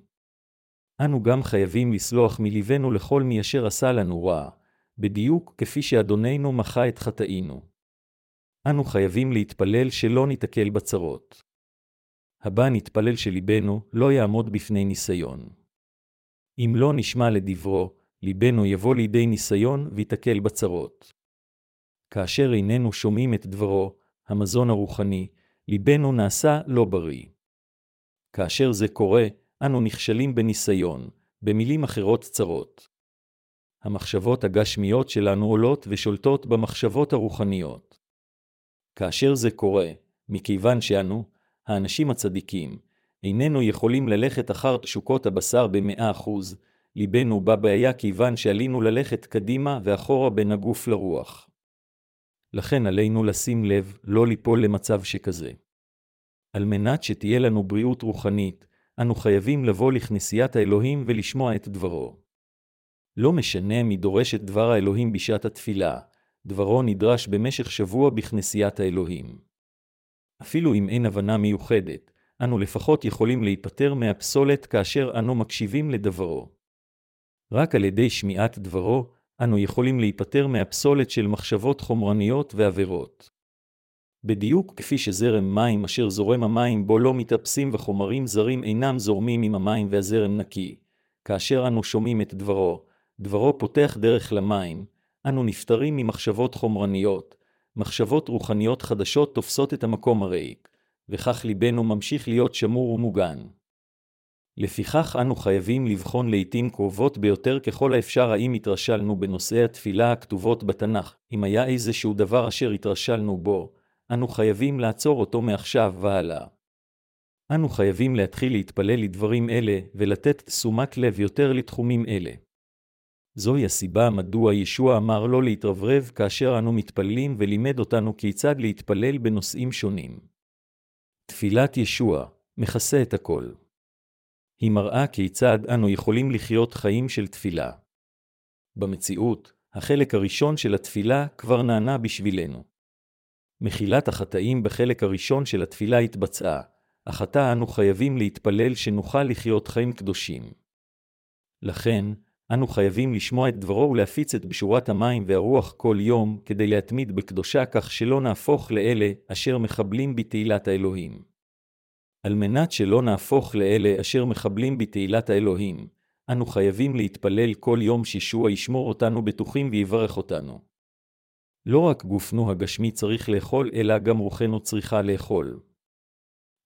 אנו גם חייבים לסלוח מלבנו לכל מי אשר עשה לנו רע, בדיוק כפי שאדוננו מחה את חטאינו. אנו חייבים להתפלל שלא ניתקל בצרות. הבא נתפלל שליבנו לא יעמוד בפני ניסיון. אם לא נשמע לדברו, ליבנו יבוא לידי ניסיון ויתקל בצרות. כאשר איננו שומעים את דברו, המזון הרוחני, ליבנו נעשה לא בריא. כאשר זה קורה, אנו נכשלים בניסיון, במילים אחרות צרות. המחשבות הגשמיות שלנו עולות ושולטות במחשבות הרוחניות. כאשר זה קורה, מכיוון שאנו, האנשים הצדיקים, איננו יכולים ללכת אחר תשוקות הבשר במאה אחוז, ליבנו בבעיה כיוון שעלינו ללכת קדימה ואחורה בין הגוף לרוח. לכן עלינו לשים לב לא ליפול למצב שכזה. על מנת שתהיה לנו בריאות רוחנית, אנו חייבים לבוא לכנסיית האלוהים ולשמוע את דברו. לא משנה מי דורש את דבר האלוהים בשעת התפילה, דברו נדרש במשך שבוע בכנסיית האלוהים. אפילו אם אין הבנה מיוחדת, אנו לפחות יכולים להיפטר מהפסולת כאשר אנו מקשיבים לדברו. רק על ידי שמיעת דברו, אנו יכולים להיפטר מהפסולת של מחשבות חומרניות ועבירות. בדיוק כפי שזרם מים אשר זורם המים בו לא מתאפסים וחומרים זרים אינם זורמים עם המים והזרם נקי. כאשר אנו שומעים את דברו, דברו פותח דרך למים, אנו נפטרים ממחשבות חומרניות, מחשבות רוחניות חדשות תופסות את המקום הריק, וכך ליבנו ממשיך להיות שמור ומוגן. לפיכך אנו חייבים לבחון לעתים קרובות ביותר ככל האפשר האם התרשלנו בנושאי התפילה הכתובות בתנ"ך. אם היה איזשהו דבר אשר התרשלנו בו, אנו חייבים לעצור אותו מעכשיו והלאה. אנו חייבים להתחיל להתפלל לדברים אלה, ולתת תשומת לב יותר לתחומים אלה. זוהי הסיבה מדוע ישוע אמר לא להתרברב כאשר אנו מתפללים ולימד אותנו כיצד להתפלל בנושאים שונים. תפילת ישוע מכסה את הכל. היא מראה כיצד אנו יכולים לחיות חיים של תפילה. במציאות, החלק הראשון של התפילה כבר נענה בשבילנו. מחילת החטאים בחלק הראשון של התפילה התבצעה, אך עתה אנו חייבים להתפלל שנוכל לחיות חיים קדושים. לכן, אנו חייבים לשמוע את דברו ולהפיץ את בשורת המים והרוח כל יום, כדי להתמיד בקדושה כך שלא נהפוך לאלה אשר מחבלים בתהילת האלוהים. על מנת שלא נהפוך לאלה אשר מחבלים בתהילת האלוהים, אנו חייבים להתפלל כל יום שישוע ישמור אותנו בטוחים ויברך אותנו. לא רק גופנו הגשמי צריך לאכול, אלא גם רוחנו צריכה לאכול.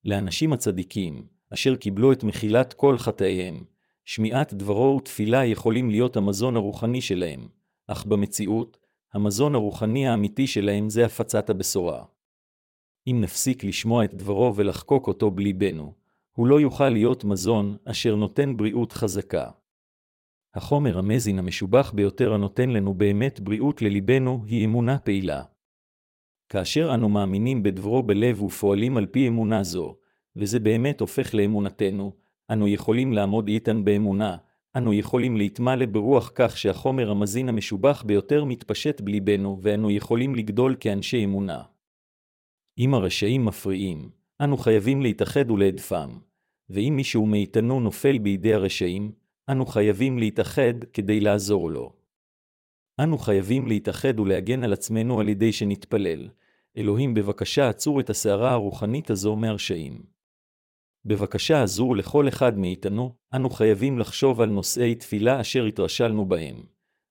לאנשים הצדיקים, אשר קיבלו את מחילת כל חטאיהם, שמיעת דברו ותפילה יכולים להיות המזון הרוחני שלהם, אך במציאות, המזון הרוחני האמיתי שלהם זה הפצת הבשורה. אם נפסיק לשמוע את דברו ולחקוק אותו בליבנו, הוא לא יוכל להיות מזון אשר נותן בריאות חזקה. החומר המזין המשובח ביותר הנותן לנו באמת בריאות לליבנו היא אמונה פעילה. כאשר אנו מאמינים בדברו בלב ופועלים על פי אמונה זו, וזה באמת הופך לאמונתנו, אנו יכולים לעמוד איתן באמונה, אנו יכולים להתמלא ברוח כך שהחומר המזין המשובח ביותר מתפשט בליבנו, ואנו יכולים לגדול כאנשי אמונה. אם הרשעים מפריעים, אנו חייבים להתאחד ולהדפם, ואם מישהו מאיתנו נופל בידי הרשעים, אנו חייבים להתאחד כדי לעזור לו. אנו חייבים להתאחד ולהגן על עצמנו על ידי שנתפלל. אלוהים בבקשה עצור את הסערה הרוחנית הזו מהרשעים. בבקשה עזור לכל אחד מאיתנו, אנו חייבים לחשוב על נושאי תפילה אשר התרשלנו בהם.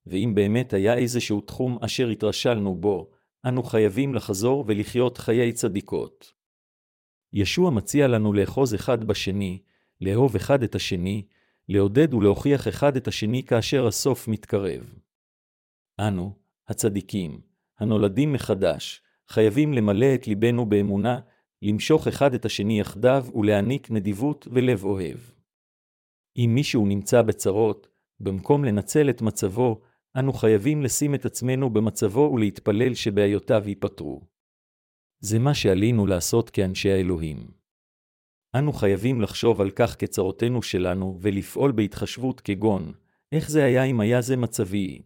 ואם באמת היה איזשהו תחום אשר התרשלנו בו, אנו חייבים לחזור ולחיות חיי צדיקות. ישוע מציע לנו לאחוז אחד בשני, לאהוב אחד את השני, לעודד ולהוכיח אחד את השני כאשר הסוף מתקרב. אנו, הצדיקים, הנולדים מחדש, חייבים למלא את ליבנו באמונה, למשוך אחד את השני יחדיו ולהעניק נדיבות ולב אוהב. אם מישהו נמצא בצרות, במקום לנצל את מצבו, אנו חייבים לשים את עצמנו במצבו ולהתפלל שבעיותיו ייפתרו. זה מה שעלינו לעשות כאנשי האלוהים. אנו חייבים לחשוב על כך כצרותינו שלנו ולפעול בהתחשבות כגון, איך זה היה אם היה זה מצבי?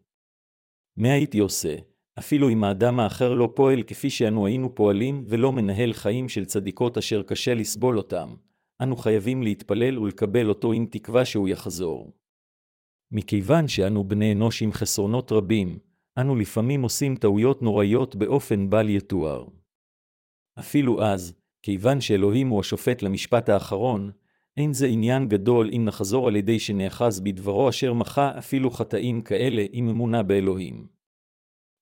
מה הייתי עושה, אפילו אם האדם האחר לא פועל כפי שאנו היינו פועלים ולא מנהל חיים של צדיקות אשר קשה לסבול אותם, אנו חייבים להתפלל ולקבל אותו עם תקווה שהוא יחזור. מכיוון שאנו בני אנוש עם חסרונות רבים, אנו לפעמים עושים טעויות נוראיות באופן בל יתואר. אפילו אז, כיוון שאלוהים הוא השופט למשפט האחרון, אין זה עניין גדול אם נחזור על ידי שנאחז בדברו אשר מחה אפילו חטאים כאלה עם אמונה באלוהים.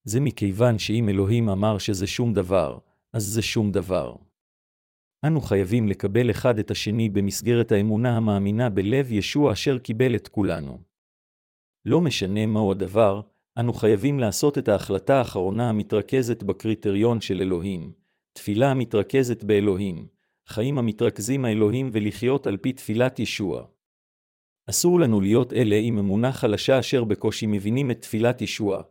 זה מכיוון שאם אלוהים אמר שזה שום דבר, אז זה שום דבר. אנו חייבים לקבל אחד את השני במסגרת האמונה המאמינה בלב ישוע אשר קיבל את כולנו. לא משנה מהו הדבר, אנו חייבים לעשות את ההחלטה האחרונה המתרכזת בקריטריון של אלוהים, תפילה המתרכזת באלוהים, חיים המתרכזים האלוהים ולחיות על פי תפילת ישוע. אסור לנו להיות אלה עם אמונה חלשה אשר בקושי מבינים את תפילת ישוע,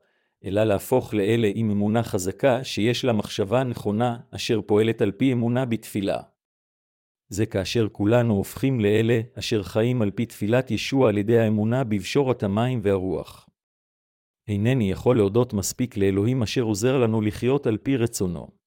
אלא להפוך לאלה עם אמונה חזקה שיש לה מחשבה נכונה אשר פועלת על פי אמונה בתפילה. זה כאשר כולנו הופכים לאלה אשר חיים על פי תפילת ישוע על ידי האמונה בבשורת המים והרוח. אינני יכול להודות מספיק לאלוהים אשר עוזר לנו לחיות על פי רצונו.